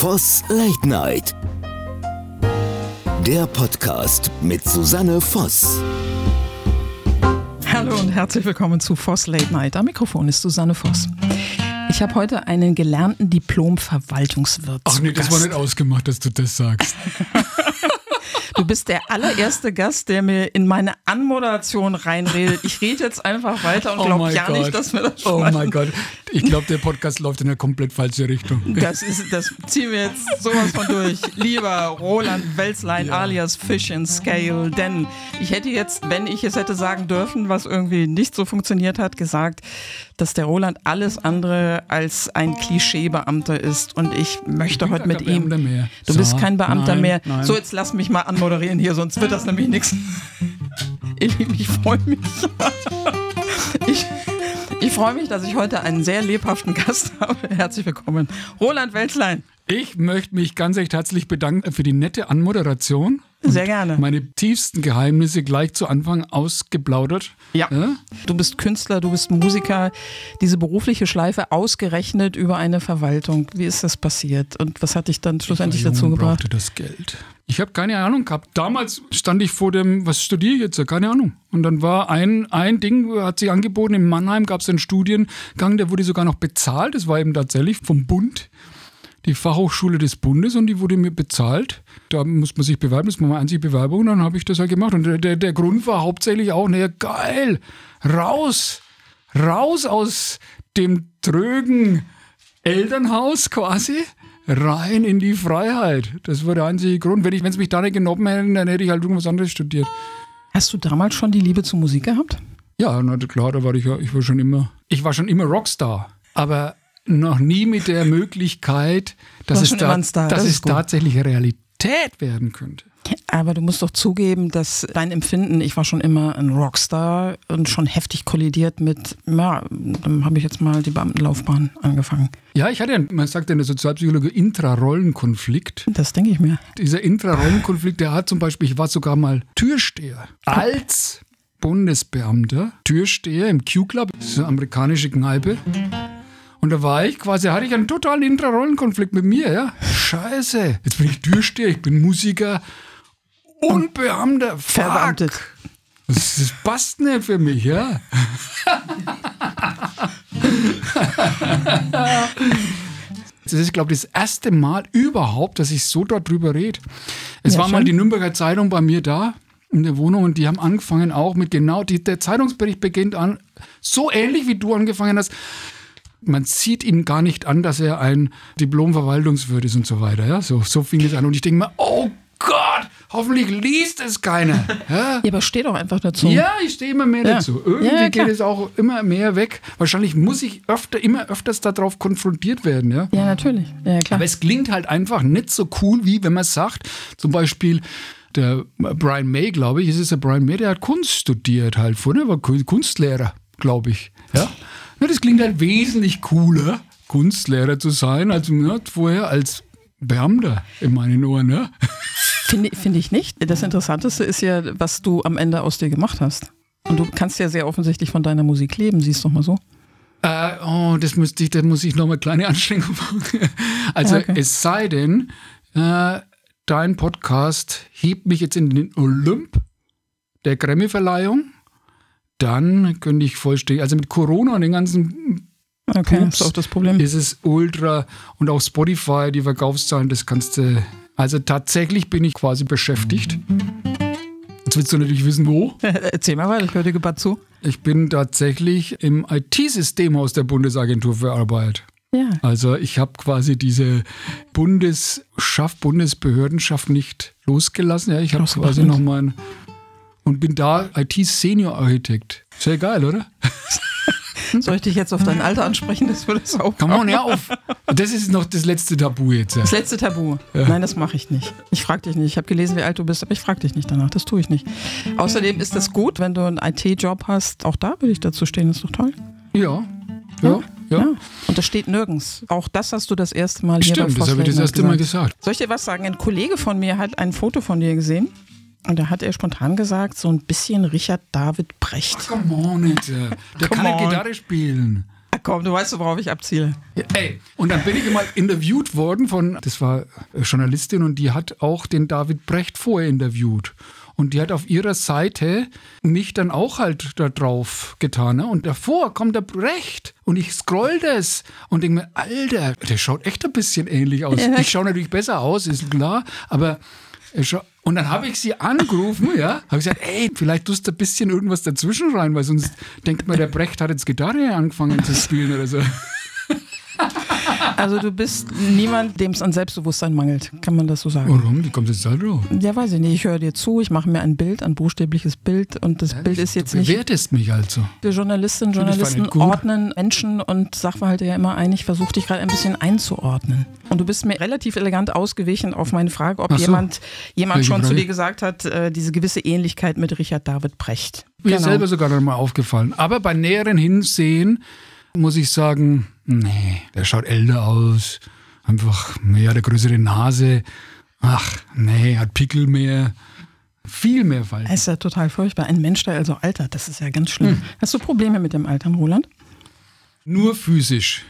Voss Late Night. Der Podcast mit Susanne Voss. Hallo und herzlich willkommen zu Voss Late Night. Am Mikrofon ist Susanne Voss. Ich habe heute einen gelernten Diplom-Verwaltungswirt. Ach nee, das Gast. war nicht ausgemacht, dass du das sagst. Du bist der allererste Gast, der mir in meine Anmoderation reinredet. Ich rede jetzt einfach weiter und glaube mein ja nicht, dass wir das Oh schneiden. mein Gott. Ich glaube, der Podcast läuft in eine komplett falsche Richtung. Das, ist, das ziehen wir jetzt sowas von durch. Lieber Roland Welzlein Ja. alias Fish in Scale, denn ich hätte jetzt, wenn ich es hätte sagen dürfen, was irgendwie nicht so funktioniert hat, gesagt, dass der Roland alles andere als ein Klischeebeamter ist und ich möchte heute mit ihm. Du So, bist kein Beamter nein, mehr. nein. So, jetzt lass mich mal anmoderieren hier, sonst wird das nämlich nichts. Ich, ich freue mich. Ich, ich freue mich, dass ich heute einen sehr lebhaften Gast habe. Herzlich willkommen, Roland Welzlein. Ich möchte mich ganz echt herzlich bedanken für die nette Anmoderation. Sehr gerne. Meine tiefsten Geheimnisse gleich zu Anfang ausgeplaudert. Ja. Ja? Du bist Künstler, du bist Musiker. Diese berufliche Schleife ausgerechnet über eine Verwaltung. Wie ist das passiert? Und was hat dich dann schlussendlich Ich war dazu gebracht? brauchte das Geld. Ich habe keine Ahnung gehabt. Damals stand ich vor dem, was studiere ich jetzt? Keine Ahnung. Und dann war ein, ein Ding, hat sich angeboten, in Mannheim gab es einen Studiengang, der wurde sogar noch bezahlt. Das war eben tatsächlich vom Bund, die Fachhochschule des Bundes und die wurde mir bezahlt. Da muss man sich bewerben, das war meine einzige Bewerbung und dann habe ich das halt gemacht. Und der, der, Grund war hauptsächlich auch, naja, geil, raus, raus aus dem trögen Elternhaus quasi rein in die Freiheit. Das war der einzige Grund. Wenn es mich da nicht genommen hätten, dann hätte ich halt irgendwas anderes studiert. Hast du damals schon die Liebe zur Musik gehabt? Ja, na klar, da war ich ja, ich war schon immer, ich war schon immer Rockstar. Aber noch nie mit der Möglichkeit, dass es, da, dass das es gut. tatsächlich Realität werden könnte. Aber du musst doch zugeben, dass dein Empfinden, ich war schon immer ein Rockstar und schon heftig kollidiert mit, ja, dann habe ich jetzt mal die Beamtenlaufbahn angefangen. Ja, ich hatte, ja- man sagt ja in der Sozialpsychologie, Intrarollenkonflikt. Das denke ich mir. Dieser Intrarollenkonflikt, der hat zum Beispiel, ich war sogar mal Türsteher. Als Bundesbeamter, Türsteher im Q-Club, das ist eine amerikanische Kneipe. Und da war ich quasi, hatte ich einen totalen Intrarollenkonflikt mit mir, ja. Scheiße. Jetzt bin ich Türsteher, ich bin Musiker und Beamter. Fuck. Verbeamtet. Das, das passt nicht für mich, ja. Das ist, glaube ich, das erste Mal überhaupt, dass ich so darüber rede. Es Ja, war mal schon. die Nürnberger Zeitung bei mir da in der Wohnung und die haben angefangen auch mit genau, die, der Zeitungsbericht beginnt an, so ähnlich wie du angefangen hast. Man sieht ihm gar nicht an, dass er ein Diplom-Verwaltungswirt ist und so weiter. Ja? So, so fing es an. Und ich denke mir, oh Gott, hoffentlich liest es keiner. Ja? Ja, aber steh doch einfach dazu. Ja, ich stehe immer mehr Ja. dazu. Irgendwie Ja, ja, geht es auch immer mehr weg. Wahrscheinlich muss ich öfter, immer öfters darauf konfrontiert werden. Ja? Ja, natürlich. Ja, klar. Aber es klingt halt einfach nicht so cool, wie wenn man sagt, zum Beispiel der Brian May, glaube ich, ist es der Brian May, der hat Kunst studiert halt vorher, war Ku- Kunstlehrer, glaube ich. Ja? ja, das klingt halt wesentlich cooler, Kunstlehrer zu sein, als ne, vorher als Beamter in meinen Ohren. Ne? Finde finde ich nicht. Das Interessanteste ist ja, was du am Ende aus dir gemacht hast. Und du kannst ja sehr offensichtlich von deiner Musik leben, siehst doch mal so. Äh, oh, das müsste ich, da muss ich nochmal kleine Anstrengung machen. Also Okay. es sei denn, äh, dein Podcast hebt mich jetzt in den Olymp der Grammy-Verleihung, dann könnte ich vollständig, also mit Corona und den ganzen Okay, Pups ist auch das Problem. ist es ultra und auch Spotify, die Verkaufszahlen, das kannst du, also tatsächlich bin ich quasi beschäftigt. Jetzt willst du natürlich wissen, wo. Erzähl mal weiter, ich höre dir gebannt zu. Ich bin tatsächlich im IT-Systemhaus der Bundesagentur für Arbeit. Ja. Also ich habe quasi diese Bundesschaft, Bundesbehördenschaft nicht losgelassen. Ja, ich habe quasi noch mal und bin da IT-Senior-Architekt. Sehr geil, oder? Soll ich dich jetzt auf dein Alter ansprechen? Das würde es auch. Komm on, ja auf. Das ist noch das letzte Tabu jetzt. Ja. Das letzte Tabu. Nein, das mache ich nicht. Ich frage dich nicht. Ich habe gelesen, wie alt du bist, aber ich frage dich nicht danach. Das tue ich nicht. Außerdem ist es gut, wenn du einen IT-Job hast. Auch da würde ich dazu stehen. Das ist doch toll. Ja, ja, ja. Und das steht nirgends. Auch das hast du das erste Mal hier Stimmt, bei das habe ich das erste Mal gesagt. gesagt. Soll ich dir was sagen? Ein Kollege von mir hat ein Foto von dir gesehen. Und da hat er spontan gesagt, so ein bisschen Richard David Brecht. Come on, jetzt. ja. Der kann ja. Gitarre spielen. Ah, komm, du weißt, worauf ich abziele. Ey, und dann bin ich mal interviewt worden von, das war eine Journalistin und die hat auch den David Brecht vorher interviewt. Und die hat auf ihrer Seite mich dann auch halt da drauf getan. Ne? Und davor kommt der Brecht und ich scroll das und denke mir, Alter, der schaut echt ein bisschen ähnlich aus. Ja. Ich schaue natürlich besser aus, ist klar, aber er scha- und dann habe ich sie angerufen, ja, habe gesagt, ey, vielleicht tust du ein bisschen irgendwas dazwischen rein, weil sonst denkt man, der Brecht hat jetzt Gitarre angefangen zu spielen oder so. Also du bist niemand, dem es an Selbstbewusstsein mangelt, kann man das so sagen? Warum? Wie kommst du jetzt da drauf? Ja, weiß ich nicht. Ich höre dir zu, ich mache mir ein Bild, ein buchstäbliches Bild und das Bild ist jetzt du nicht. bewertest mich also. Wir Journalistinnen, Journalisten ordnen Menschen und Sachverhalte ja immer ein. Ich versuche dich gerade ein bisschen einzuordnen. Und du bist mir relativ elegant ausgewichen auf meine Frage, ob so. jemand, jemand Welche schon zu Frage? dir gesagt hat, äh, diese gewisse Ähnlichkeit mit Richard David Brecht. Mir Genau. selber sogar noch mal aufgefallen. Aber bei näheren Hinsehen muss ich sagen, nee, der schaut älter aus. Einfach, hat eine größere Nase. Ach, nee, hat Pickel mehr. Viel mehr Falten. Ist ja total furchtbar. Ein Mensch, der also altert, das ist ja ganz schlimm. Hm. Hast du Probleme mit dem Altern, Roland? Nur physisch.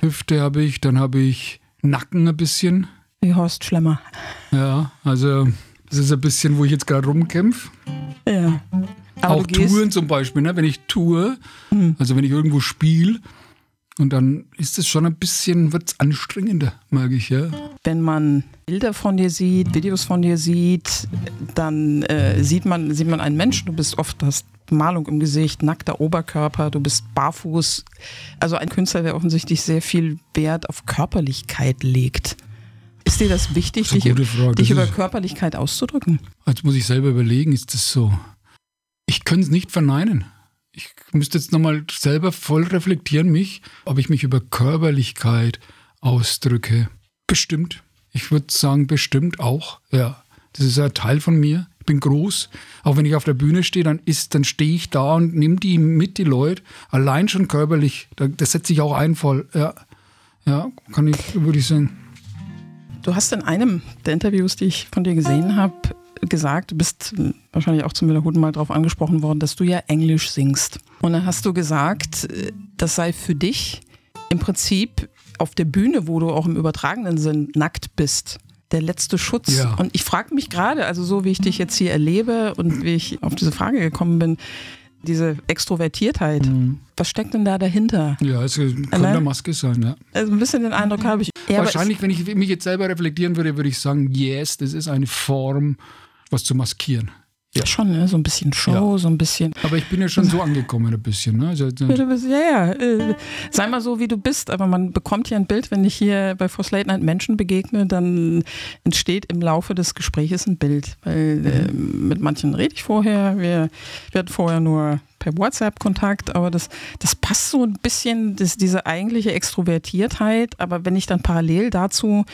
Hüfte habe ich, dann habe ich Nacken ein bisschen. Wie Horst Schlemmer. Ja, also das ist ein bisschen, wo ich jetzt gerade rumkämpfe. Ja. Aber Auch Touren zum Beispiel, ne? wenn ich tour, also wenn ich irgendwo spiele, und dann ist es schon ein bisschen, wird es anstrengender, mag ich, ja. wenn man Bilder von dir sieht, Videos von dir sieht, dann äh, sieht, man, sieht man einen Menschen. Du bist oft, hast Malung im Gesicht, nackter Oberkörper, du bist barfuß. Also ein Künstler, der offensichtlich sehr viel Wert auf Körperlichkeit legt. Ist dir das wichtig, Das dich, dich über ist- Körperlichkeit auszudrücken? Jetzt muss ich selber überlegen, ist das so? Ich könnte es nicht verneinen. Ich müsste jetzt nochmal selber voll reflektieren, mich, ob ich mich über Körperlichkeit ausdrücke. Bestimmt. Ich würde sagen, bestimmt auch. Ja. Das ist ein Teil von mir. Ich bin groß. Auch wenn ich auf der Bühne stehe, dann ist, dann stehe ich da und nehme die mit, die Leute. Allein schon körperlich. Da- Das setze ich auch ein voll. Ja. Ja, kann ich, würde ich sagen. Du hast in einem der Interviews, die ich von dir gesehen habe, gesagt, du bist wahrscheinlich auch zum wiederholten Mal darauf angesprochen worden, dass du ja Englisch singst. Und dann hast du gesagt, das sei für dich im Prinzip auf der Bühne, wo du auch im übertragenen Sinn nackt bist, der letzte Schutz. Ja. Und ich frage mich gerade, also so wie ich dich jetzt hier erlebe und wie ich auf diese Frage gekommen bin, diese Extrovertiertheit, was steckt denn da dahinter? Ja, es könnte Allein- eine Maske sein, ja. Also ein bisschen den Eindruck habe ich. Ja, Wahrscheinlich, wenn ich mich jetzt selber reflektieren würde, würde ich sagen, yes, das ist eine Form, was zu maskieren. Ist schon ne? so ein bisschen Show, so ein bisschen. Aber ich bin ja schon so angekommen, ein bisschen. Ne? Also, Ja, bist, ja, ja. Äh, sei mal so, wie du bist, aber man bekommt ja ein Bild, wenn ich hier bei First Late Night Menschen begegne, dann entsteht im Laufe des Gesprächs ein Bild. Weil äh, mit manchen rede ich vorher, wir, wir hatten vorher nur per WhatsApp Kontakt, aber das, das passt so ein bisschen, das, diese eigentliche Extrovertiertheit, aber wenn ich dann parallel dazu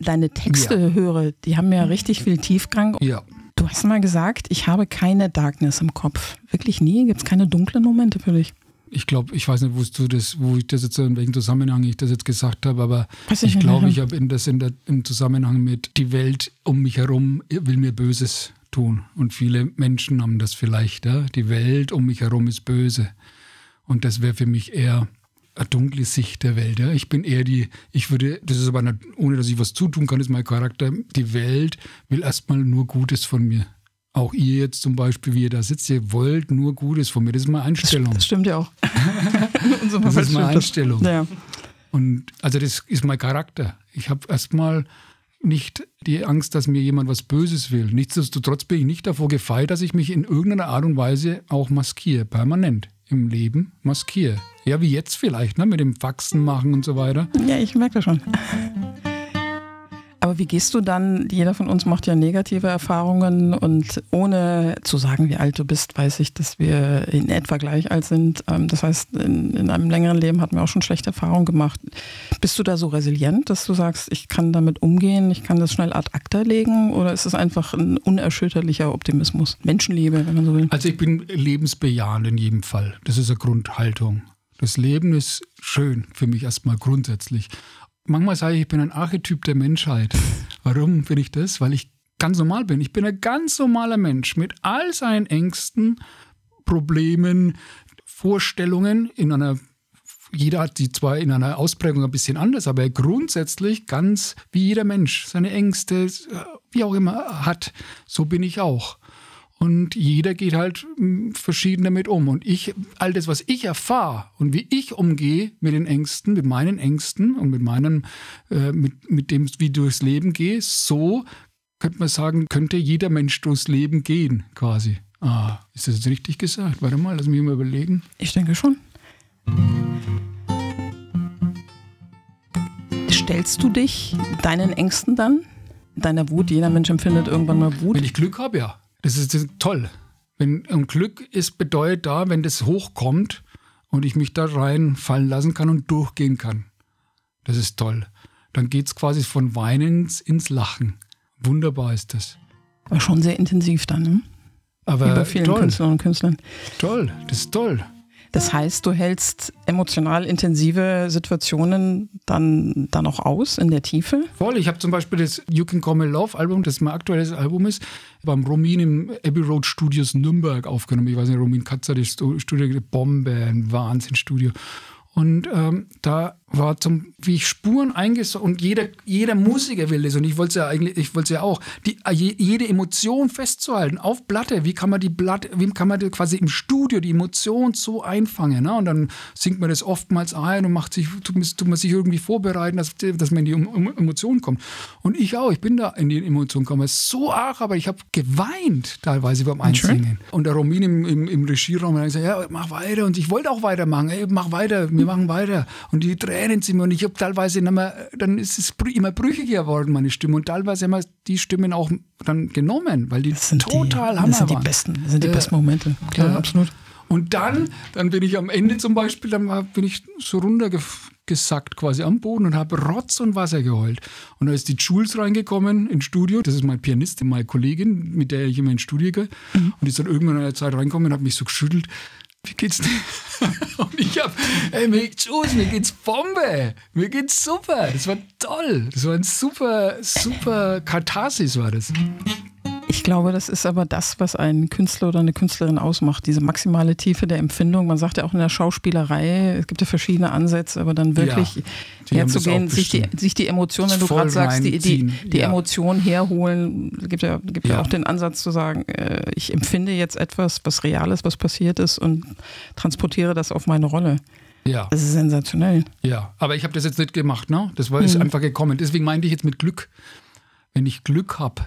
deine Texte höre, die haben ja richtig viel Tiefgang. ja. Du hast mal gesagt, ich habe keine Darkness im Kopf. Wirklich nie? Gibt es keine dunklen Momente für dich? Ich glaube, ich weiß nicht, wo du das, wo ich das jetzt in welchem Zusammenhang ich das jetzt gesagt habe, aber Weiß ich glaube, ich habe das in der, im Zusammenhang mit die Welt um mich herum will mir Böses tun. Und viele Menschen haben das vielleicht, ja. Die Welt um mich herum ist böse. Und das wäre für mich eher dunkle Sicht der Welt. Ja. Ich bin eher die, ich würde, das ist aber nicht, ohne dass ich was zutun kann, ist mein Charakter. Die Welt will erstmal nur Gutes von mir. Auch ihr jetzt zum Beispiel, wie ihr da sitzt, ihr wollt nur Gutes von mir. Das ist meine Einstellung. Das stimmt ja auch. Das ist meine Einstellung. Ja. Und also das ist mein Charakter. Ich habe erstmal nicht die Angst, dass mir jemand was Böses will. Nichtsdestotrotz bin ich nicht davor gefeit, dass ich mich in irgendeiner Art und Weise auch maskiere, permanent im Leben maskiere. Ja, wie jetzt vielleicht, ne, mit dem Faxen machen und so weiter. ja, ich merke das schon. Aber wie gehst du dann, jeder von uns macht ja negative Erfahrungen und ohne zu sagen, wie alt du bist, weiß ich, dass wir in etwa gleich alt sind. Ähm, Das heißt, in, in einem längeren Leben hatten wir auch schon schlechte Erfahrungen gemacht. Bist du da so resilient, dass du sagst, ich kann damit umgehen, ich kann das schnell ad acta legen oder ist es einfach ein unerschütterlicher Optimismus? Menschenliebe, wenn man so will. Also ich bin lebensbejahend in jedem Fall. Das ist eine Grundhaltung. Das Leben ist schön für mich erstmal grundsätzlich. Manchmal sage ich, ich bin ein Archetyp der Menschheit. Warum bin ich das? Weil ich ganz normal bin. Ich bin ein ganz normaler Mensch mit all seinen Ängsten, Problemen, Vorstellungen in einer jeder hat die zwar in einer Ausprägung ein bisschen anders, aber grundsätzlich ganz wie jeder Mensch seine Ängste, wie auch immer hat. So bin ich auch. Und jeder geht halt hm, verschieden damit um. Und ich, all das, was ich erfahre und wie ich umgehe mit den Ängsten, mit meinen Ängsten und mit meinem, äh, mit, mit dem, wie ich durchs Leben gehe, so könnte man sagen, könnte jeder Mensch durchs Leben gehen, quasi. Ah, ist das jetzt richtig gesagt? Warte mal, lass mich mal überlegen. Ich denke schon. Stellst du dich deinen Ängsten dann? Deiner Wut? Jeder Mensch empfindet irgendwann mal Wut. Wenn ich Glück habe, ja. Das ist, das ist toll. Wenn ein Glück ist, bedeutet da, wenn das hochkommt und ich mich da reinfallen lassen kann und durchgehen kann. Das ist toll. Dann geht es quasi von Weinen ins Lachen. Wunderbar ist das. Aber schon sehr intensiv dann, ne? Aber bei vielen toll, Künstlern und Künstlern. toll, das ist toll. Das heißt, du hältst emotional intensive Situationen dann, dann auch aus in der Tiefe? Voll. Ich habe zum Beispiel das You Can Call Me Love Album, das mein aktuelles Album ist, beim Romin im Abbey Road Studios Nürnberg aufgenommen. Ich weiß nicht, Romin Katzer, das Stu- Studio, Bombe, ein Wahnsinnsstudio. Und ähm, da war zum, wie ich Spuren eingesogen und jeder, jeder Musiker will das und ich wollte es ja eigentlich, ich wollte es ja auch, die, je, jede Emotion festzuhalten auf Platte. Wie kann man die Platte, wie kann man quasi im Studio die Emotion so einfangen? Ne? Und dann singt man das oftmals ein und macht sich, tut, man- tut man sich irgendwie vorbereiten, dass, dass man in die Emotionen kommt. Und ich auch, ich bin da in die Emotionen gekommen. Es ist so arg, aber ich habe geweint teilweise beim Einsingen. Und der Romin im, im, im Regieraum hat gesagt, ja, mach weiter. Und ich wollte auch weitermachen. Ey, mach weiter, wir machen weiter. Und die Tränen mir. Und ich habe teilweise nicht mehr, dann ist es immer brüchiger geworden, meine Stimme. Und teilweise haben wir die Stimmen auch dann genommen, weil die total die, Hammer Das sind die waren. besten, das sind die Ja. besten Momente. Klar, Ja. absolut. Und dann, dann bin ich am Ende zum Beispiel, dann war, bin ich so runtergesackt quasi am Boden und habe Rotz und Wasser geheult. Und da ist die Jules reingekommen ins Studio. Das ist meine Pianistin, meine Kollegin, mit der ich immer ins Studio gehe. Und die ist dann irgendwann in der Zeit reingekommen und hat mich so geschüttelt. Wie geht's dir? Und ich hab, ey, mir, Jules, mir geht's Bombe. Mir geht's super. Das war toll. Das war ein super, super Katharsis war das. Ich glaube, das ist aber das, was einen Künstler oder eine Künstlerin ausmacht. Diese maximale Tiefe der Empfindung. Man sagt ja auch in der Schauspielerei, es gibt ja verschiedene Ansätze, aber dann wirklich Ja, herzugehen, sich die, sich die Emotionen, wenn du gerade sagst, die, die, die ja. Emotionen herholen, Es gibt ja, gibt ja. Ja. auch den Ansatz zu sagen, äh, ich empfinde jetzt etwas, was real ist, was passiert ist und transportiere das auf meine Rolle. Ja. Das ist sensationell. Ja, aber ich habe das jetzt nicht gemacht, ne? Das war ist einfach gekommen. Deswegen meinte ich jetzt mit Glück. Wenn ich Glück habe,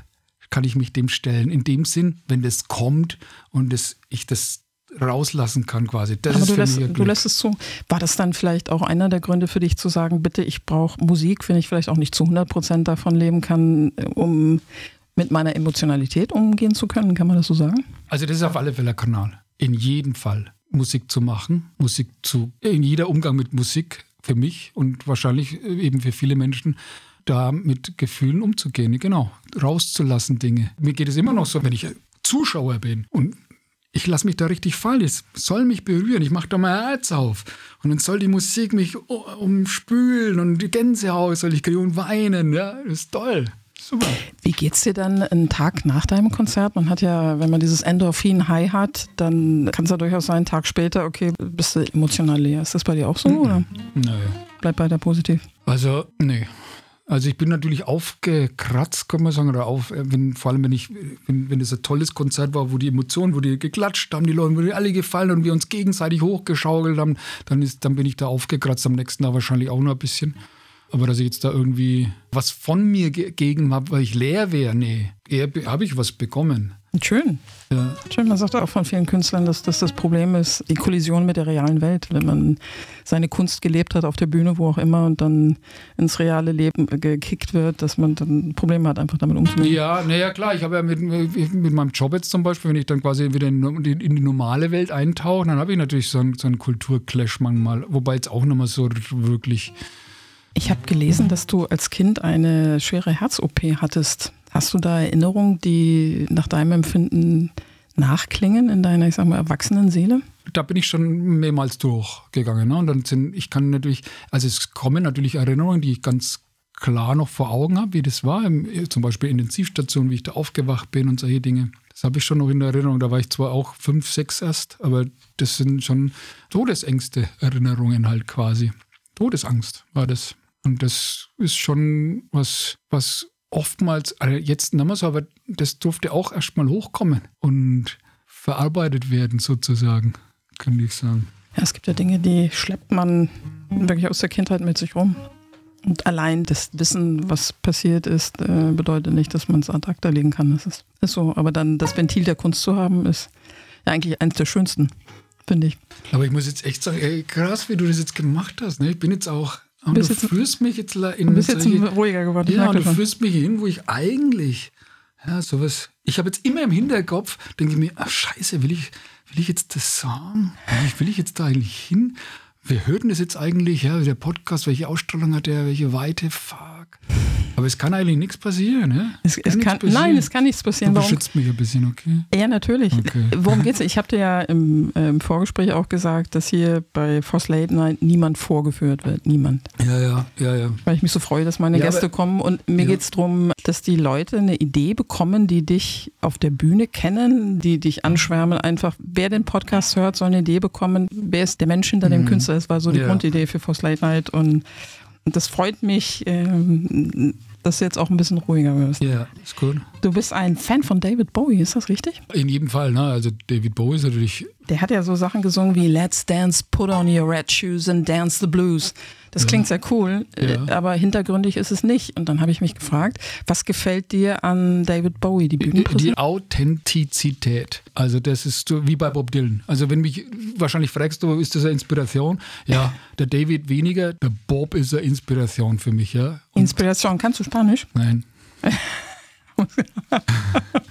kann ich mich dem stellen. In dem Sinn, wenn das kommt und das, ich das rauslassen kann quasi. Das Aber ist du für lässt, du lässt es zu. War das dann vielleicht auch einer der Gründe für dich zu sagen, bitte, ich brauche Musik, wenn ich vielleicht auch nicht zu 100 Prozent davon leben kann, um mit meiner Emotionalität umgehen zu können? Kann man das so sagen? Also das ist auf alle Fälle ein Kanal. In jedem Fall Musik zu machen, Musik zu, in jeder Umgang mit Musik für mich und wahrscheinlich eben für viele Menschen, da mit Gefühlen umzugehen, genau, rauszulassen Dinge. Mir geht es immer noch so, wenn ich Zuschauer bin und ich lasse mich da richtig fallen. Es soll mich berühren. Ich mache da mein Herz auf. Und dann soll die Musik mich umspülen und die Gänsehaut soll ich kriegen und weinen. Ja, das ist toll. Super. Wie geht's dir dann einen Tag nach deinem Konzert? Man hat ja, wenn man dieses Endorphin-High hat, dann kann es ja durchaus sein, einen Tag später, okay, bist du emotional leer. Ist das bei dir auch so oder Nö. bleib weiter positiv? Also, nee. Also ich bin natürlich aufgekratzt, kann man sagen, oder auf, äh, wenn, vor allem wenn ich, wenn, wenn es ein tolles Konzert war, wo die Emotionen, wo die geklatscht haben, die Leute, wo die alle gefallen und wir uns gegenseitig hochgeschaukelt haben, dann ist, dann bin ich da aufgekratzt, am nächsten Tag wahrscheinlich auch noch ein bisschen. Aber dass ich jetzt da irgendwie was von mir gegeben habe, weil ich leer wäre, nee. Eher habe ich was bekommen. Schön. Ja. Schön, man sagt auch von vielen Künstlern, dass das das Problem ist, die Kollision mit der realen Welt. Wenn man seine Kunst gelebt hat auf der Bühne, wo auch immer, und dann ins reale Leben gekickt wird, dass man dann Probleme hat, einfach damit umzugehen. Ja, naja, klar. Ich habe ja mit, mit meinem Job jetzt zum Beispiel, wenn ich dann quasi wieder in die, in die normale Welt eintauche, dann habe ich natürlich so einen, so einen Kulturclash manchmal. Wobei jetzt auch nochmal so wirklich. Ich habe gelesen, dass du als Kind eine schwere Herz-OP hattest. Hast du da Erinnerungen, die nach deinem Empfinden nachklingen in deiner, ich sag mal, erwachsenen Seele? Da bin ich schon mehrmals durchgegangen. Ne? Und dann sind, ich kann natürlich, also es kommen natürlich Erinnerungen, die ich ganz klar noch vor Augen habe, wie das war. Im, zum Beispiel Intensivstation, wie ich da aufgewacht bin und solche Dinge. Das habe ich schon noch in der Erinnerung. Da war ich zwar auch fünf, sechs erst, aber das sind schon Todesängste Erinnerungen halt quasi. Todesangst war das. Und das ist schon was, was oftmals, also jetzt nicht mehr so, aber das durfte auch erstmal hochkommen und verarbeitet werden sozusagen, könnte ich sagen. Ja, es gibt ja Dinge, die schleppt man wirklich aus der Kindheit mit sich rum. Und allein das Wissen, was passiert ist, äh, bedeutet nicht, dass man es ad acta legen kann. Das ist, ist so. Aber dann das Ventil der Kunst zu haben, ist ja eigentlich eines der schönsten, finde ich. Aber ich muss jetzt echt sagen, ey, krass, wie du das jetzt gemacht hast. Ne? Ich bin jetzt auch. Und du jetzt, führst mich jetzt in. Du bist jetzt solche, ruhiger geworden. Ja, und du führst mich hin, wo ich eigentlich. Ja, sowas. Ich habe jetzt immer im Hinterkopf, denke ich mir, ach, Scheiße, will ich, will ich jetzt das sagen? Will ich jetzt da eigentlich hin? wir hörten das jetzt eigentlich, ja, der Podcast, welche Ausstrahlung hat der, welche Weite, fuck. Aber es kann eigentlich nichts passieren, ne? Es, es kann, passieren. Nein, es kann nichts passieren. Du beschützt mich ein bisschen, okay? Ja, natürlich. Okay. Worum geht's? Ich habe dir ja im, äh, im, Vorgespräch auch gesagt, dass hier bei Foss Late Night niemand vorgeführt wird. Niemand. Ja, ja, ja, ja. Weil ich mich so freue, dass meine ja, Gäste kommen. Und mir ja. geht es darum, dass die Leute eine Idee bekommen, die dich auf der Bühne kennen, die dich anschwärmen. Einfach, wer den Podcast hört, soll eine Idee bekommen, wer ist der Mensch hinter dem mhm. Künstler. Das war so die ja. Grundidee für Foss Late Night. Und das freut mich, ähm, dass du jetzt auch ein bisschen ruhiger wirst. Ja, ist gut. Du bist ein Fan von David Bowie, ist das richtig? In jedem Fall, ne? Also David Bowie ist natürlich. Der hat ja so Sachen gesungen wie Let's Dance, Put on your red shoes and dance the blues. Das ja. klingt sehr cool, äh, ja. aber hintergründig ist es nicht. Und dann habe ich mich gefragt, was gefällt dir an David Bowie, die Bühnenpräsenz? Die Authentizität. Also das ist so wie bei Bob Dylan. Also wenn mich wahrscheinlich fragst du, ist das eine Inspiration? Ja, der David weniger, der Bob ist eine Inspiration für mich. Ja. Und Inspiration, kannst du Spanisch? Nein.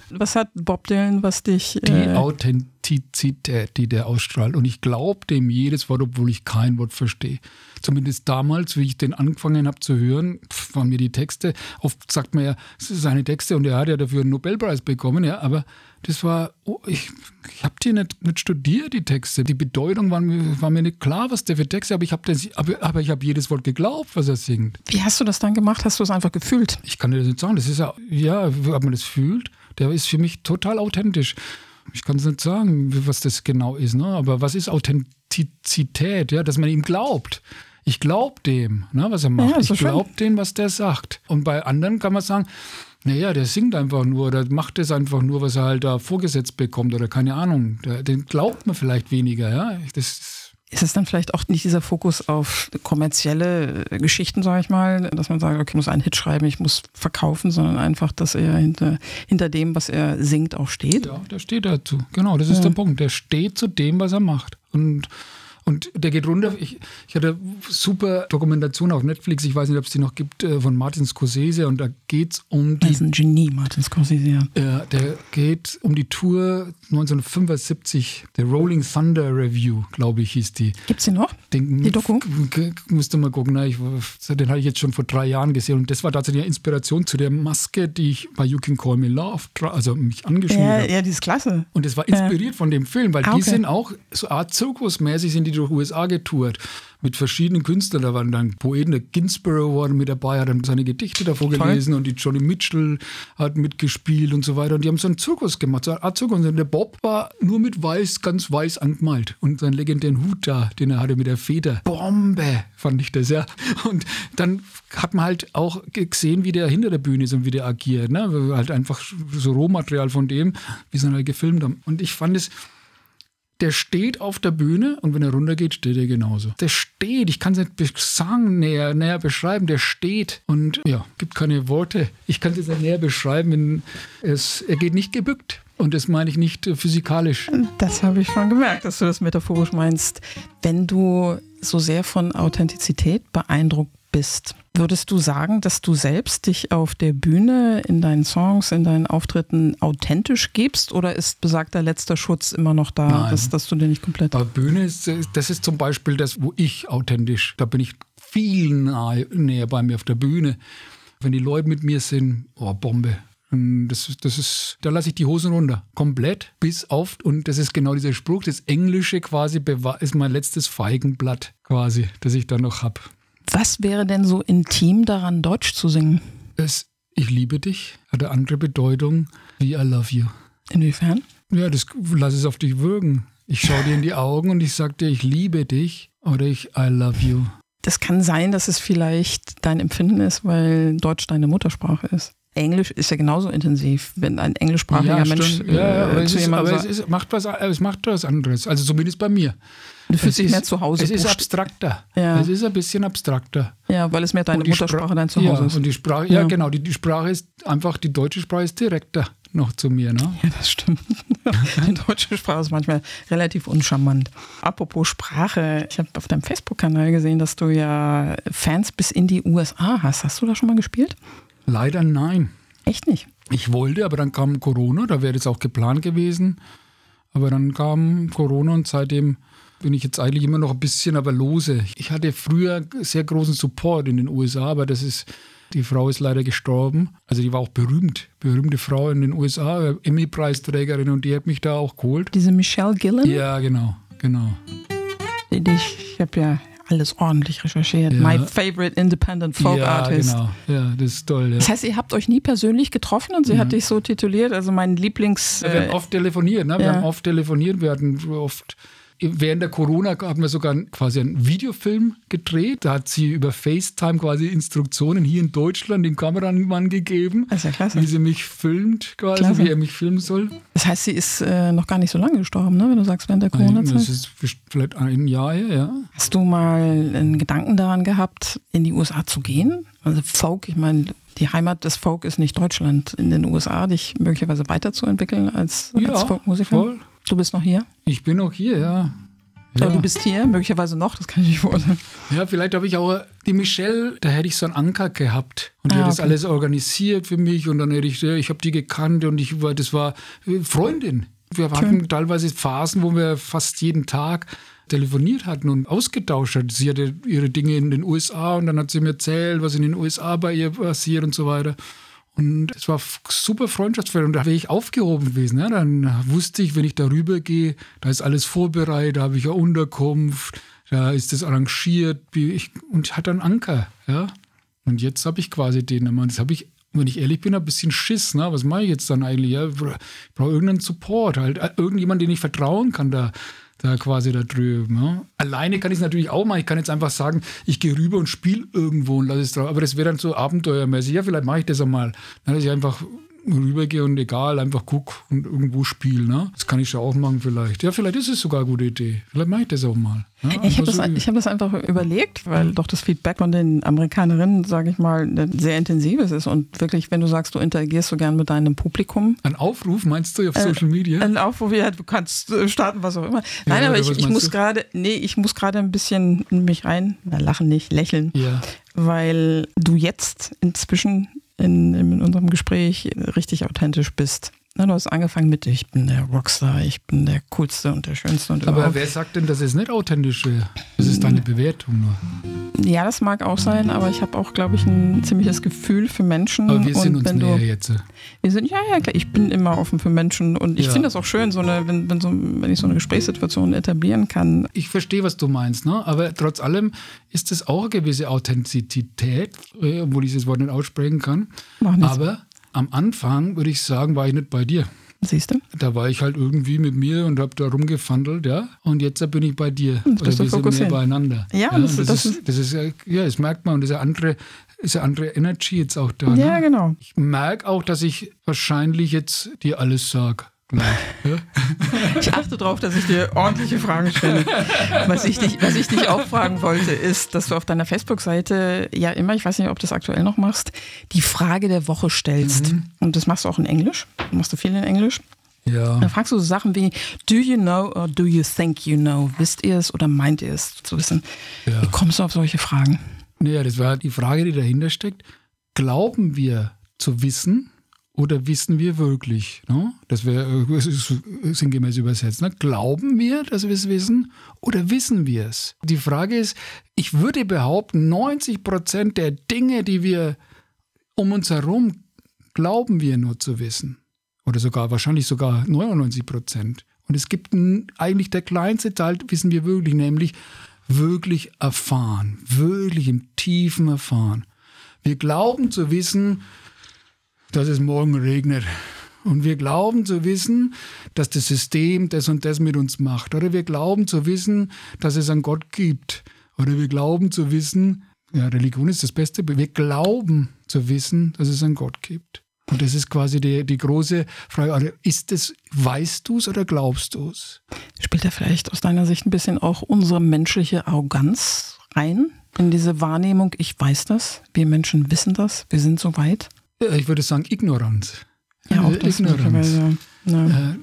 was hat Bob Dylan, was dich... Die äh, Authentizität, die der ausstrahlt. Und ich glaube dem jedes Wort, obwohl ich kein Wort verstehe. Zumindest damals, wie ich den angefangen habe zu hören, waren mir die Texte, oft sagt man ja, es ist seine Texte und er hat ja dafür einen Nobelpreis bekommen, ja, aber das war, oh, ich, ich habe die nicht, nicht studiert, die Texte. Die Bedeutung war mir, war mir nicht klar, was der für Texte, aber ich habe aber, aber ich habe jedes Wort geglaubt, was er singt. Wie hast du das dann gemacht? Hast du es einfach gefühlt? Ich kann dir das nicht sagen. Das ist ja, ja, ob man das fühlt, der ist für mich total authentisch. Ich kann es nicht sagen, was das genau ist, ne? aber was ist Authentizität? Ja, dass man ihm glaubt. Ich glaube dem, ne, was er macht. Ja, ich glaube dem, was der sagt. Und bei anderen kann man sagen, naja, der singt einfach nur oder macht es einfach nur, was er halt da vorgesetzt bekommt oder keine Ahnung. Den glaubt man vielleicht weniger, ja. Das ist es dann vielleicht auch nicht dieser Fokus auf kommerzielle Geschichten, sage ich mal, dass man sagt, okay, ich muss einen Hit schreiben, ich muss verkaufen, sondern einfach, dass er hinter, hinter dem, was er singt, auch steht? Ja, der steht dazu. Genau, das ist ja. der Punkt. Der steht zu dem, was er macht. Und und der geht runter. Ich, ich hatte super Dokumentation auf Netflix, ich weiß nicht, ob es die noch gibt, äh, von Martin Scorsese. Und da geht es um die. Das ist ein Genie, Martin Scorsese, ja. Ja, der geht um die Tour 1975, der Rolling Thunder Review, glaube ich, hieß die. Gibt es die noch? Den, die Doku? Musste mal gucken. Na, ich, den habe ich jetzt schon vor drei Jahren gesehen. Und das war tatsächlich eine Inspiration zu der Maske, die ich bei You Can Call Me Love, also mich angeschmiert ja, habe. Ja, die ist klasse. Und das war inspiriert ja. von dem Film, weil ah, okay. die sind auch so Art Zirkusmäßig sind die durch USA getourt mit verschiedenen Künstlern. Da waren dann Poeten, der Ginsborough war mit dabei, hat dann seine Gedichte davor gelesen und die Johnny Mitchell hat mitgespielt und so weiter. Und die haben so einen Zirkus gemacht, so eine Art Zirkus. Und der Bob war nur mit weiß, ganz weiß angemalt. Und seinen legendären Hut da, den er hatte mit der Feder. Bombe, fand ich das, ja. Und dann hat man halt auch gesehen, wie der hinter der Bühne ist und wie der agiert. Ne? Halt einfach so Rohmaterial von dem, wie sie ihn halt gefilmt haben. Und ich fand es der steht auf der Bühne und wenn er runtergeht, steht er genauso. Der steht, ich kann es nicht sagen, näher, näher beschreiben, der steht und ja, gibt keine Worte. Ich kann es jetzt nicht näher beschreiben, es, er geht nicht gebückt. Und das meine ich nicht physikalisch. Das habe ich schon gemerkt, dass du das metaphorisch meinst. Wenn du so sehr von Authentizität beeindruckt bist, würdest du sagen, dass du selbst dich auf der Bühne, in deinen Songs, in deinen Auftritten authentisch gibst oder ist besagter letzter Schutz immer noch da, dass, dass, du den nicht komplett. Aber Bühne ist, das ist zum Beispiel das, wo ich authentisch, da bin ich viel nahe, näher bei mir auf der Bühne. Wenn die Leute mit mir sind, oh, Bombe. Das, das ist, da lasse ich die Hosen runter. Komplett, bis auf, und das ist genau dieser Spruch, das Englische quasi ist mein letztes Feigenblatt quasi, das ich da noch habe Was wäre denn so intim daran, Deutsch zu singen? Es, ich liebe dich hat eine andere Bedeutung wie I love you. Inwiefern? Ja, das lass es auf dich wirken. Ich schaue dir in die Augen und ich sage dir, ich liebe dich oder ich I love you. Das kann sein, dass es vielleicht dein Empfinden ist, weil Deutsch deine Muttersprache ist. Englisch ist ja genauso intensiv, wenn ein englischsprachiger Mensch ja, aber, äh, es, zu ist, jemandem aber es, sagt, ist, macht was, es macht was anderes. Also zumindest bei mir. Du fühlst es dich mehr zu Hause. Es ist abstrakter. Ja. Es ist ein bisschen abstrakter. ja, weil es mehr deine Muttersprache Spra- dein Zuhause ja, ist. Und die Sprache, ja, Ja. genau, die, die Sprache ist einfach, die deutsche Sprache ist direkter noch zu mir. Ne? Ja, das stimmt. Die deutsche Sprache ist manchmal relativ uncharmant. Apropos Sprache, ich habe auf deinem Facebook-Kanal gesehen, dass du ja Fans bis in die USA hast. Hast du da schon mal gespielt? Leider nein. Echt nicht. Ich wollte, aber dann kam Corona, da wäre das auch geplant gewesen. Aber dann kam Corona und seitdem bin ich jetzt eigentlich immer noch ein bisschen aber lose. Ich hatte früher sehr großen Support in den USA, aber das ist, die Frau ist leider gestorben. Also die war auch berühmt, berühmte Frau in den USA, Emmy-Preisträgerin und die hat mich da auch geholt. Diese Michelle Gillen, Ja, genau, genau. ich habe ja alles ordentlich recherchiert. Ja. My favorite independent folk ja, artist. genau. Ja, das ist toll. Ja. Das heißt, ihr habt euch nie persönlich getroffen und sie hat dich so tituliert, also mein Lieblings. Ja, wir haben äh, oft telefoniert, ne? Wir ja. haben oft telefoniert, wir hatten oft. Während der Corona hatten wir sogar quasi einen Videofilm gedreht. Da hat sie über FaceTime quasi Instruktionen hier in Deutschland dem Kameramann gegeben, Das ist ja klasse. wie sie mich filmt, quasi, Klasse. wie er mich filmen soll. Das heißt, sie ist äh, noch gar nicht so lange gestorben, ne? wenn du sagst, während der Das Corona-Zeit. ist vielleicht ein Jahr her, ja. Hast du mal einen Gedanken daran gehabt, in die USA zu gehen? Also Folk, ich meine, die Heimat des Folk ist nicht Deutschland. In den USA dich möglicherweise weiterzuentwickeln als, als Ja, Folkmusiker? voll. Du bist noch hier? Ich bin auch hier, ja. Ja. du bist hier, möglicherweise noch, das kann ich nicht vorstellen. Ja, vielleicht habe ich auch die Michelle, da hätte ich so einen Anker gehabt und die Ah, hat das okay. alles organisiert für mich und dann hätte ich, ich habe die gekannt und ich war, das war äh, Freundin. Wir hatten teilweise Phasen, wo wir fast jeden Tag telefoniert hatten und ausgetauscht hat. Sie hatte ihre Dinge in den USA und dann hat sie mir erzählt, was in den USA bei ihr passiert und so weiter. Und es war super freundschaftsvoll und da wäre ich aufgehoben gewesen. Ja. Dann wusste ich, wenn ich darüber gehe, da ist alles vorbereitet, da habe ich eine Unterkunft, da ist das arrangiert ich, und hatte einen Anker. Ja. Und jetzt habe ich quasi den. immer. Und Das habe ich, wenn ich ehrlich bin, ein bisschen Schiss. Ne? Was mache ich jetzt dann eigentlich? Ja, ich brauche irgendeinen Support, halt äh, irgendjemand, den ich vertrauen kann da. Da quasi da drüben. Ne? Alleine kann ich es natürlich auch machen. Ich kann jetzt einfach sagen, ich gehe rüber und spiele irgendwo und lasse es drauf. Aber das wäre dann so abenteuermäßig. Ja, vielleicht mache ich das einmal. Dann, dass ich einfach rübergehe und egal, einfach guck und irgendwo spiele. Ne? Das kann ich schon auch machen vielleicht. Ja, vielleicht ist es sogar eine gute Idee. Vielleicht mache ich das auch mal. Ne? Ich habe Einfach das, ich hab das einfach überlegt, weil doch das Feedback von den Amerikanerinnen, sage ich mal, ein sehr intensives ist. Und wirklich, wenn du sagst, du interagierst so gern mit deinem Publikum, Ein Aufruf, meinst du, auf Social Media? Ein Aufruf, ja, du kannst äh, starten, was auch immer. Nein, Ja, aber ich, ich muss gerade, nee, ich muss gerade ein bisschen in mich rein, na, lachen nicht, lächeln, ja. weil du jetzt inzwischen in, in unserem Gespräch richtig authentisch bist. Na, du hast angefangen mit, ich bin der Rockstar, ich bin der Coolste und der Schönste und Aber überhaupt. wer sagt denn, dass es nicht authentisch? Das ist deine Bewertung nur. Ja, das mag auch sein, aber ich habe auch, glaube ich, ein ziemliches Gefühl für Menschen. Aber wir sind und uns näher du, jetzt. Wir sind, ja, ja, klar, ich bin immer offen für Menschen und ich Ja. finde das auch schön, so eine, wenn, wenn, so, wenn ich so eine Gesprächssituation etablieren kann. Ich verstehe, was du meinst, ne? aber trotz allem ist es auch eine gewisse Authentizität, äh, obwohl ich das Wort nicht aussprechen kann. Mach nichts. Aber am Anfang, würde ich sagen, war ich nicht bei dir. Siehst du? Da war ich halt irgendwie mit mir und habe da rumgefandelt, ja. Und jetzt bin ich bei dir. Jetzt bist Oder wir sind mehr beieinander. Ja, und das- das, das ist, das ist, ja- ja, das merkt man. Und eine andere, eine andere Energy jetzt auch da. Ja, ne? genau. Ich merke auch, dass ich wahrscheinlich jetzt dir alles sage. Ich achte darauf, dass ich dir ordentliche Fragen stelle. Was ich, dich, was ich dich auch fragen wollte, ist, dass du auf deiner Facebook-Seite ja immer, ich weiß nicht, ob du das aktuell noch machst, die Frage der Woche stellst. Mhm. Und das machst du auch in Englisch. Machst du viel in Englisch. ja. Dann fragst du so Sachen wie, do you know or do you think you know? Wisst ihr es oder meint ihr es zu wissen? Ja. Wie kommst du auf solche Fragen? Naja, das war die Frage, die dahinter steckt. Glauben wir zu wissen oder wissen wir wirklich? Ne? Das wäre äh, sinngemäß übersetzt. Ne? Glauben wir, dass wir es wissen oder wissen wir es? Die Frage ist, ich würde behaupten, 90 Prozent der Dinge, die wir um uns herum glauben wir nur zu wissen. Oder sogar, wahrscheinlich sogar 99 Prozent. Und es gibt eigentlich der kleinste Teil, wissen wir wirklich, nämlich wirklich erfahren, wirklich im tiefen Erfahren. Wir glauben zu wissen, dass es morgen regnet. Und wir glauben zu wissen, dass das System das und das mit uns macht. Oder wir glauben zu wissen, dass es einen Gott gibt. Oder wir glauben zu wissen, ja, Religion ist das Beste, wir glauben zu wissen, dass es einen Gott gibt. Und das ist quasi die, die große Frage, ist es, weißt du es oder glaubst du es? Spielt da vielleicht aus deiner Sicht ein bisschen auch unsere menschliche Arroganz rein? In diese Wahrnehmung, ich weiß das, wir Menschen wissen das, wir sind so weit? Ich würde sagen Ignoranz. Ja, auch das Ignoranz. Ja. Ja,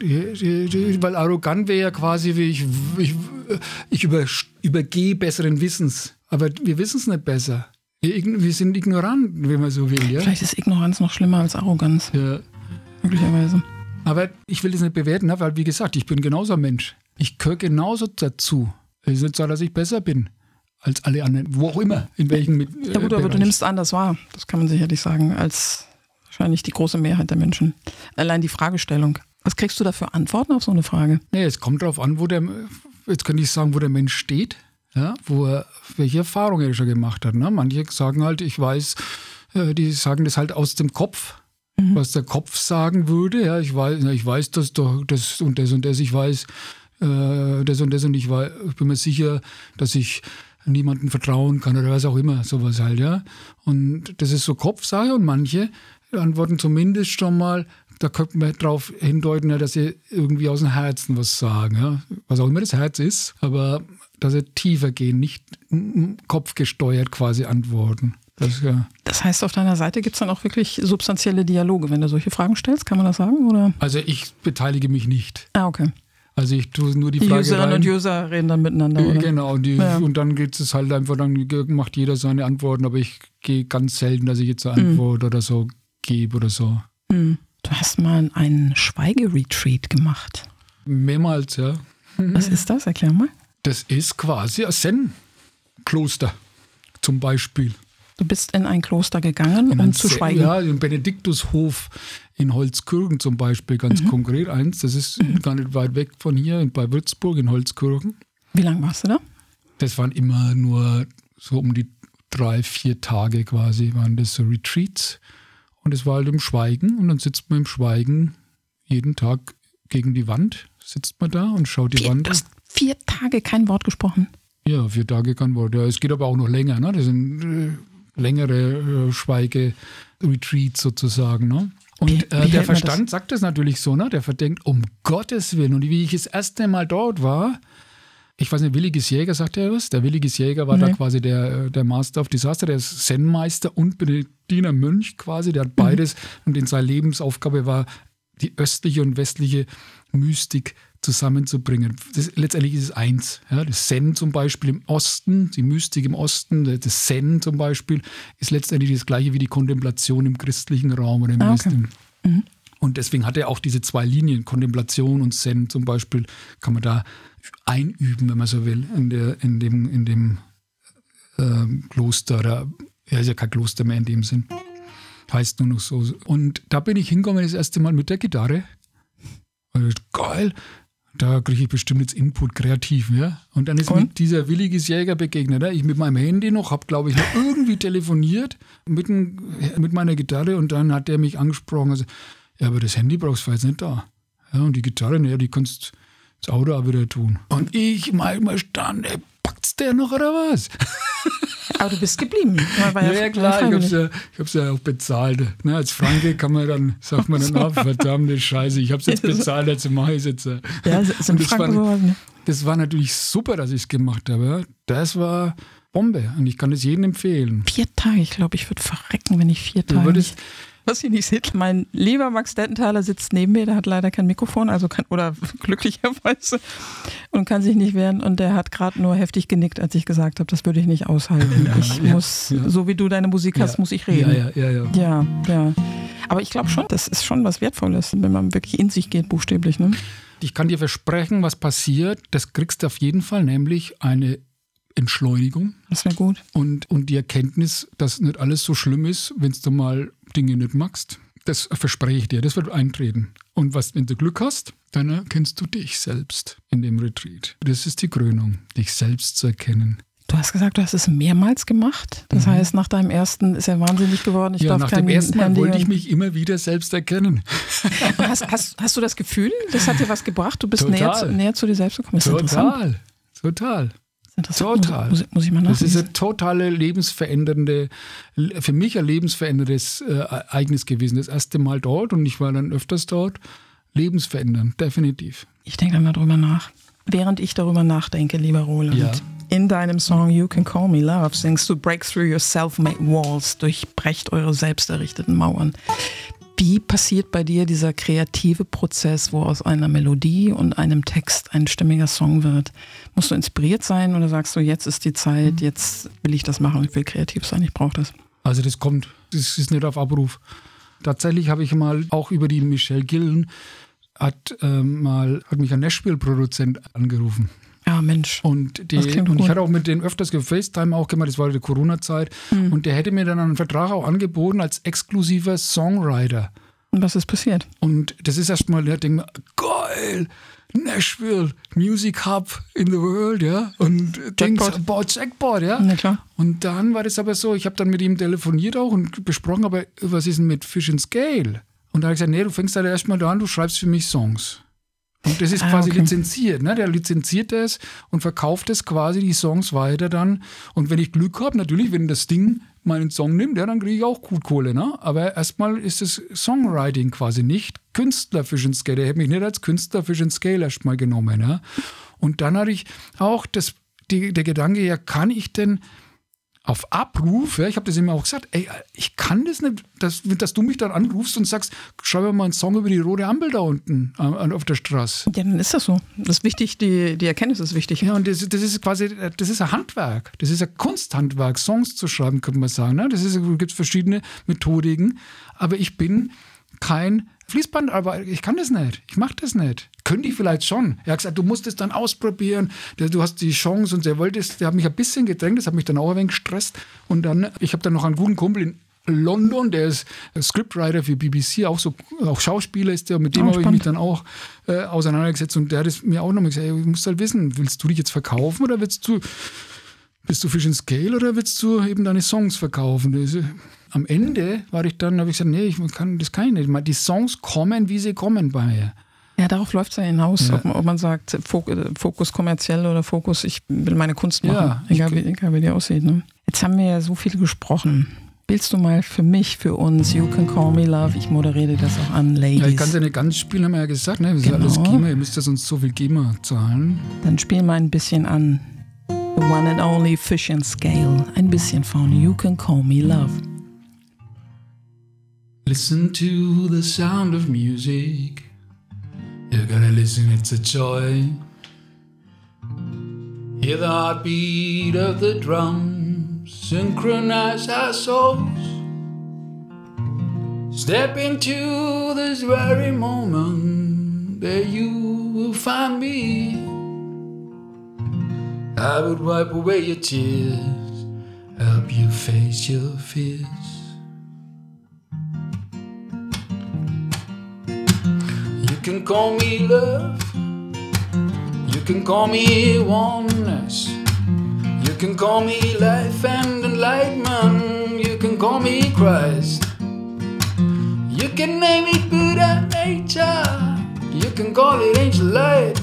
weil arrogant wäre ja quasi, wie ich, ich, ich über, übergehe besseren Wissens. Aber wir wissen es nicht besser. Wir, wir, sind ignorant, wenn man so will. Ja? Vielleicht ist Ignoranz noch schlimmer als Arroganz. Ja. Möglicherweise. Aber ich will das nicht bewerten, ne, weil wie gesagt, ich bin genauso ein Mensch. Ich gehöre genauso dazu. Es ist nicht so, dass ich besser bin als alle anderen, wo auch immer, in welchen. Mit, ja gut, äh, aber du nimmst anders wahr. Das kann man sicherlich sagen, als wahrscheinlich die große Mehrheit der Menschen. Allein die Fragestellung. Was kriegst du da für Antworten auf so eine Frage? Nee, es kommt darauf an, wo der, jetzt kann ich sagen, wo der Mensch steht ja, wo er welche Erfahrungen er schon gemacht hat. Ne? Manche sagen halt, ich weiß, äh, die sagen das halt aus dem Kopf, mhm. was der Kopf sagen würde. Ja, ich weiß, ich weiß das doch, das und das und das, ich weiß äh, das und das und ich, weiß, ich bin mir sicher, dass ich niemandem vertrauen kann oder was auch immer, sowas halt, ja. Und das ist so Kopfsache und manche antworten zumindest schon mal, da könnte man darauf hindeuten, ja, dass sie irgendwie aus dem Herzen was sagen, ja. Was auch immer das Herz ist, aber dass sie tiefer gehen, nicht kopfgesteuert quasi antworten. Das, ja. das heißt, auf deiner Seite gibt es dann auch wirklich substanzielle Dialoge, wenn du solche Fragen stellst, kann man das sagen? Oder? Also ich beteilige mich nicht. Ah, okay. Also ich tue nur die, die Frage Userinnen rein. und User reden dann miteinander, oder? Genau, die, ja. und dann geht es halt einfach, dann macht jeder seine Antworten, aber ich gehe ganz selten, dass ich jetzt eine mhm. Antwort mm. oder so gebe oder so. Mm. Du hast mal einen Schweigeretreat gemacht. Mehrmals, ja. Was ist das? Erklär mal. Das ist quasi ein Zen-Kloster zum Beispiel. Du bist in ein Kloster gegangen, in um zu schweigen? Ja, im Benediktushof in Holzkirchen zum Beispiel, ganz mhm. konkret eins. Das ist mhm. gar nicht weit weg von hier, bei Würzburg in Holzkirchen. Wie lange warst du da? Das waren immer nur so um die drei, vier Tage quasi, waren das so Retreats. Und es war halt im Schweigen und dann sitzt man im Schweigen jeden Tag gegen die Wand, sitzt man da und schaut die vier, Wand an vier Tage kein Wort gesprochen. Ja, vier Tage kein Wort. Ja, es geht aber auch noch länger. Ne? Das sind äh, längere äh, Schweige-Retreats sozusagen. Ne? Und äh, der Verstand sagt das natürlich so, ne? Der verdenkt, um Gottes Willen. Und wie ich das erste Mal dort war, ich weiß nicht, Williges Jäger, sagt er was? Der Williges Jäger war nee. da quasi der, äh, der Master of Disaster, der ist Zen-Meister und Benediktiner Mönch quasi. Der hat mhm. beides. Mhm. Und in seiner Lebensaufgabe war, die östliche und westliche Mystik zusammenzubringen. Das, letztendlich ist es eins. Ja, das Zen zum Beispiel im Osten, die Mystik im Osten, das Zen zum Beispiel, ist letztendlich das gleiche wie die Kontemplation im christlichen Raum oder im ah, okay. Mhm. Und deswegen hat er auch diese zwei Linien, Kontemplation und Zen zum Beispiel, kann man da einüben, wenn man so will, in, der, in dem, in dem äh, Kloster. Oder, ja, ist ja kein Kloster mehr in dem Sinn. Heißt nur noch so. Und da bin ich hingekommen das erste Mal mit der Gitarre. Und geil, da kriege ich bestimmt jetzt Input kreativ, ja. Und dann ist und? mir dieser williges Jäger begegnet. Ja? Ich mit meinem Handy noch, habe glaube ich noch irgendwie telefoniert mit, ein, mit meiner Gitarre und dann hat der mich angesprochen. Also, ja, aber das Handy brauchst du jetzt nicht da. Ja, und die Gitarre, ja, die kannst du das Auto auch wieder tun. Und ich mal stand, ey, packt's der noch oder was? Aber du bist geblieben. Ja, ja, ja, klar, ich hab's ja, ich hab's ja auch bezahlt. Ne, als Franke kann man dann, sagt man dann auch, verdammte Scheiße, ich hab's jetzt bezahlt, also mache ich es jetzt. Ja, sind das, war, sowas, ne? das war natürlich super, dass ich es gemacht habe. Das war Bombe und ich kann es jedem empfehlen. Vier Tage, ich glaube, ich würde verrecken, wenn ich vier Tage. Du würdest, was ihr nicht seht, mein lieber Max Dettenthaler sitzt neben mir, der hat leider kein Mikrofon, also kann, oder glücklicherweise, und kann sich nicht wehren. Und der hat gerade nur heftig genickt, als ich gesagt habe, das würde ich nicht aushalten. Ja, ich ja, muss, ja. so wie du deine Musik hast, muss ich reden. Ja, ja, ja. Ja, ja. Aber ich glaube schon, das ist schon was Wertvolles, wenn man wirklich in sich geht, buchstäblich. Ne? Ich kann dir versprechen, was passiert, das kriegst du auf jeden Fall, nämlich eine Entschleunigung. Das wäre gut. Und, und die Erkenntnis, dass nicht alles so schlimm ist, wenn du mal Dinge nicht magst. Das verspreche ich dir, das wird eintreten. Und was, wenn du Glück hast, dann erkennst du dich selbst in dem Retreat. Das ist die Krönung, dich selbst zu erkennen. Du hast gesagt, du hast es mehrmals gemacht. Das heißt, nach deinem ersten ist er wahnsinnig geworden. Ich Mhm. ja, darf nach dem ersten Mal wollte ich mich immer wieder selbst erkennen. Hast, hast, hast du das Gefühl, das hat dir was gebracht? Du bist näher zu, näher zu dir selbst gekommen. Das. Total, total. Total. Muss, muss ich mal Das ist eine totale lebensverändernde, für mich ein lebensveränderndes äh, Ereignis gewesen. Das erste Mal dort und ich war dann öfters dort. Lebensverändernd, definitiv. Ich denke dann mal drüber nach. Während ich darüber nachdenke, lieber Roland, Ja. in deinem Song You Can Call Me Love singst du Break Through Your Self-Made Walls, durchbrecht eure selbst errichteten Mauern. Wie passiert bei dir dieser kreative Prozess, wo aus einer Melodie und einem Text ein stimmiger Song wird? Musst du inspiriert sein oder sagst du, jetzt ist die Zeit, jetzt will ich das machen, ich will kreativ sein, ich brauche das? Also das kommt, das ist nicht auf Abruf. Tatsächlich habe ich mal auch über die Michelle Gillen hat ähm, mal hat mich ein Nashville-Produzent angerufen. Ja, Mensch. Und, die, und ich hatte auch mit denen öfters gefacetime auch gemacht, das war die Corona-Zeit. Mhm. Und der hätte mir dann einen Vertrag auch angeboten als exklusiver Songwriter. Und was ist passiert? Und das ist erstmal, der mir, geil, Nashville, Music Hub in the World, ja. Und Dings, Jackpot. boah, Jackpot, ja. Na klar. Und dann war das aber so, ich habe dann mit ihm telefoniert auch und besprochen, aber was ist denn mit Fish and Scale? Und da habe ich gesagt, nee, du fängst halt erstmal da an, du schreibst für mich Songs. Und das ist Ah, quasi okay. lizenziert, ne? Der lizenziert das und verkauft es quasi die Songs weiter dann. Und wenn ich Glück habe, natürlich, wenn das Ding meinen Song nimmt, ja, dann kriege ich auch gut Kohle, ne? Aber erstmal ist es Songwriting quasi nicht Künstler and Scale. Der hätte mich nicht als Künstler and Scale erstmal genommen, ja? Und dann hatte ich auch das, die, der Gedanke, ja, kann ich denn auf Abruf, ja, ich habe das immer auch gesagt, ey, ich kann das nicht, dass, dass du mich dann anrufst und sagst, schreib mir mal einen Song über die rote Ampel da unten äh, auf der Straße. Ja, dann ist das so. Das ist wichtig, die, die Erkenntnis ist wichtig. Ja, und das, das ist quasi, das ist ein Handwerk. Das ist ein Kunsthandwerk, Songs zu schreiben, könnte man sagen. Ne? Das ist, gibt verschiedene Methodiken. Aber ich bin kein Fließband, aber ich kann das nicht. Ich mache das nicht. Könnte ich vielleicht schon. Er hat gesagt, du musst es dann ausprobieren. Du hast die Chance und der wollte es, der hat mich ein bisschen gedrängt, das hat mich dann auch ein wenig gestresst. Und dann, ich habe dann noch einen guten Kumpel in London, der ist Scriptwriter für BBC, auch so, auch Schauspieler ist der, mit dem Oh, habe ich mich dann auch äh, auseinandergesetzt und der hat es mir auch nochmal gesagt, ey, du musst halt wissen, willst du dich jetzt verkaufen oder willst du, bist du Fish and Scale oder willst du eben deine Songs verkaufen? Am Ende war ich dann, habe ich gesagt, nee, ich kann, das kann ich nicht. Die Songs kommen, wie sie kommen bei mir. Ja, darauf läuft es ja hinaus, Ja. Ob, man, ob man sagt, äh, Fokus kommerziell oder Fokus, ich will meine Kunst machen, Ja, ich egal, wie, egal wie die aussieht. Ne? Jetzt haben wir ja so viel gesprochen. Willst du mal für mich, für uns, You Can Call Me Love, ich moderiere das auch an, Ja, ich kann Ladies. es ja nicht ganz spielen, haben wir ja gesagt, ne? Das ist Genau. alles GEMA, ihr müsst ja sonst so viel GEMA zahlen. Dann spiel mal ein bisschen an. The one and only Fish and Scale. Ein bisschen von You Can Call Me Love. Listen to the sound of music. You're gonna listen, it's a joy. Hear the heartbeat of the drums, synchronize our souls. Step into this very moment, there you will find me. I would wipe away your tears, help you face your fears. You can call me love. You can call me oneness. You can call me life and enlightenment. You can call me Christ. You can name it Buddha nature. You can call it angel light.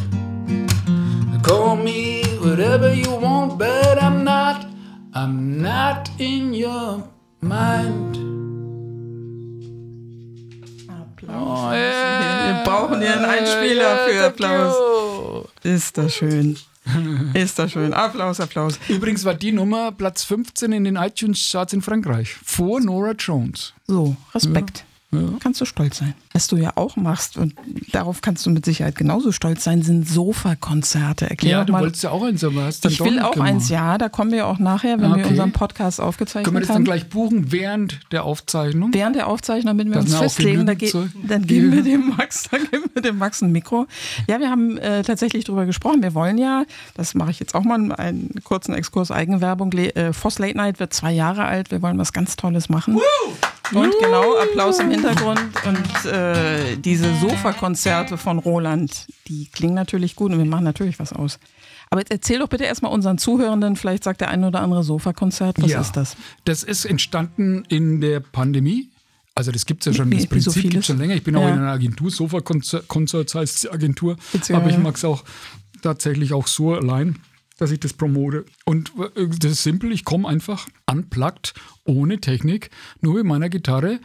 Call me whatever you want, but I'm not. I'm not in your mind. Oh, Wir brauchen hier einen Einspieler für Applaus. Ist das schön. Ist das schön. Applaus, Applaus. Übrigens war die Nummer Platz 15 in den iTunes-Charts in Frankreich. Vor Nora Jones. So, Respekt. Ja. Kannst du stolz sein. Was du ja auch machst, und darauf kannst du mit Sicherheit genauso stolz sein, sind Sofakonzerte. Erklär Ja, du mal. wolltest ja auch eins, aber hast dann Ich will auch gemacht. eins, ja, da kommen wir auch nachher, wenn wir Okay. unseren Podcast aufgezeichnet Können wir das dann haben. gleich buchen während der Aufzeichnung? Während der Aufzeichnung, damit wir Dann uns festlegen, da ge dann geben wir Ja. dem Max, dann geben wir dem Max ein Mikro. Ja, wir haben äh, tatsächlich drüber gesprochen. Wir wollen ja, das mache ich jetzt auch mal einen kurzen Exkurs Eigenwerbung. Äh, Voss Late Night wird zwei Jahre alt. Wir wollen was ganz Tolles machen. Und genau, Applaus im Hintergrund. Und äh, diese Sofakonzerte von Roland, die klingen natürlich gut und wir machen natürlich was aus. Aber jetzt erzähl doch bitte erstmal unseren Zuhörenden, vielleicht sagt der ein oder andere Sofakonzert, was Ja. ist das? Das ist entstanden in der Pandemie. Also das gibt es ja schon, das wie so Prinzip gibt vieles. schon länger. Ich bin auch Ja. in einer Agentur, Sofa Concerts heißt die Agentur. Witzig, Aber ich mag es auch tatsächlich auch so allein, dass ich das promote. Und äh, das ist simpel, ich komme einfach unplugged, ohne Technik, nur mit meiner Gitarre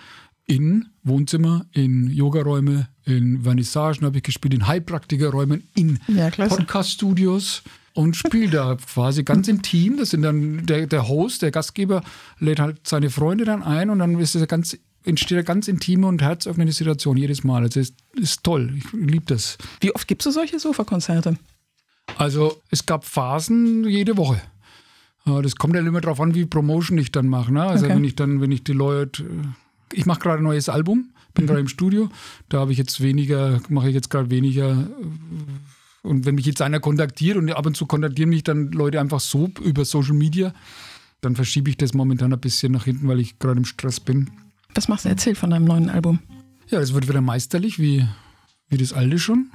in Wohnzimmer, in Yogaräume, in Vernissagen habe ich gespielt, in Heilpraktikerräumen, in Ja. Podcast-Studios und spiele da quasi ganz intim. Das sind dann der, der Host, der Gastgeber, lädt halt seine Freunde dann ein und dann ist es ganz, entsteht eine ganz intime und herzöffnende Situation jedes Mal. Also es ist toll. Ich liebe das. Wie oft gibst du solche Sofakonzerte? Also es gab Phasen jede Woche. Das kommt ja immer darauf an, wie Promotion ich dann mache. Ne? Also Okay. wenn ich dann, wenn ich die Leute, äh, ich mache gerade ein neues Album, bin gerade im Studio, da habe ich jetzt weniger, mache ich jetzt gerade weniger. äh, Und wenn mich jetzt einer kontaktiert und ab und zu kontaktieren mich dann Leute einfach so über Social Media, dann verschiebe ich das momentan ein bisschen nach hinten, weil ich gerade im Stress bin. Was machst du? Erzähl von deinem neuen Album. Ja, das wird wieder meisterlich, wie, wie das alte schon.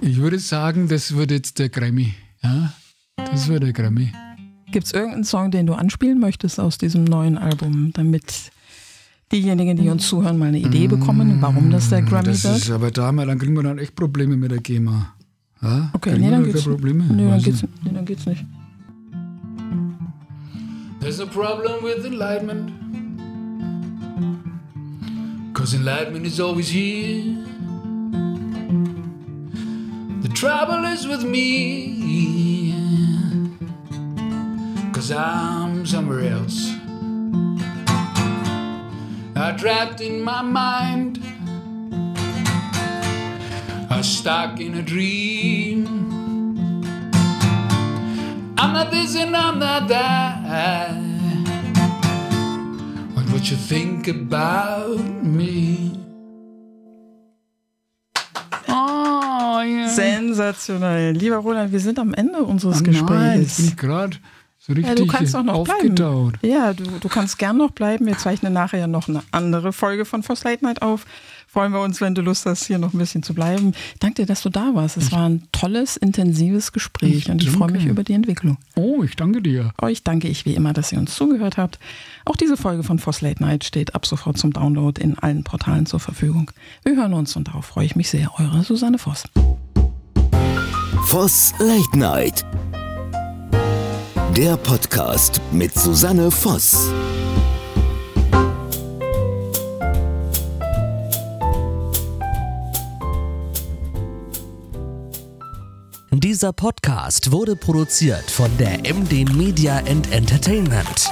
Ich würde sagen, das wird jetzt der Grammy. Ja, das wird der Grammy. Gibt es irgendeinen Song, den du anspielen möchtest aus diesem neuen Album, damit diejenigen, die uns zuhören, mal eine Idee bekommen, warum das der Grammy das wird? ist aber da mal, dann kriegen wir dann echt Probleme mit der GEMA. Ja? Okay, kriegen nee, dann da geht's, Probleme. nee, dann geht's, nicht. nee, dann geht's nicht. There's a problem with enlightenment. Cause enlightenment is always here. Trouble is with me. Cause I'm somewhere else. I trapped in my mind. I stuck in a dream. I'm not this and I'm not that. What would you think about me? Sensationell. Lieber Roland, wir sind am Ende unseres Oh nein, jetzt bin Gesprächs. ich gerade so richtig Ja, du kannst doch noch bleiben. aufgetaut. Ja, du, du kannst gern noch bleiben. Wir zeichnen nachher noch eine andere Folge von First Late Night auf. Freuen wir uns, wenn du Lust hast, hier noch ein bisschen zu bleiben. Danke dir, dass du da warst. Es war ein tolles, intensives Gespräch Ich und ich freue mich über die Entwicklung. Oh, ich danke dir. Euch danke ich wie immer, dass ihr uns zugehört habt. Auch diese Folge von Voss Late Night steht ab sofort zum Download in allen Portalen zur Verfügung. Wir hören uns und darauf freue ich mich sehr. Eure Susanne Voss. Voss Late Night. Der Podcast mit Susanne Voss. Dieser Podcast wurde produziert von der MD Media and Entertainment.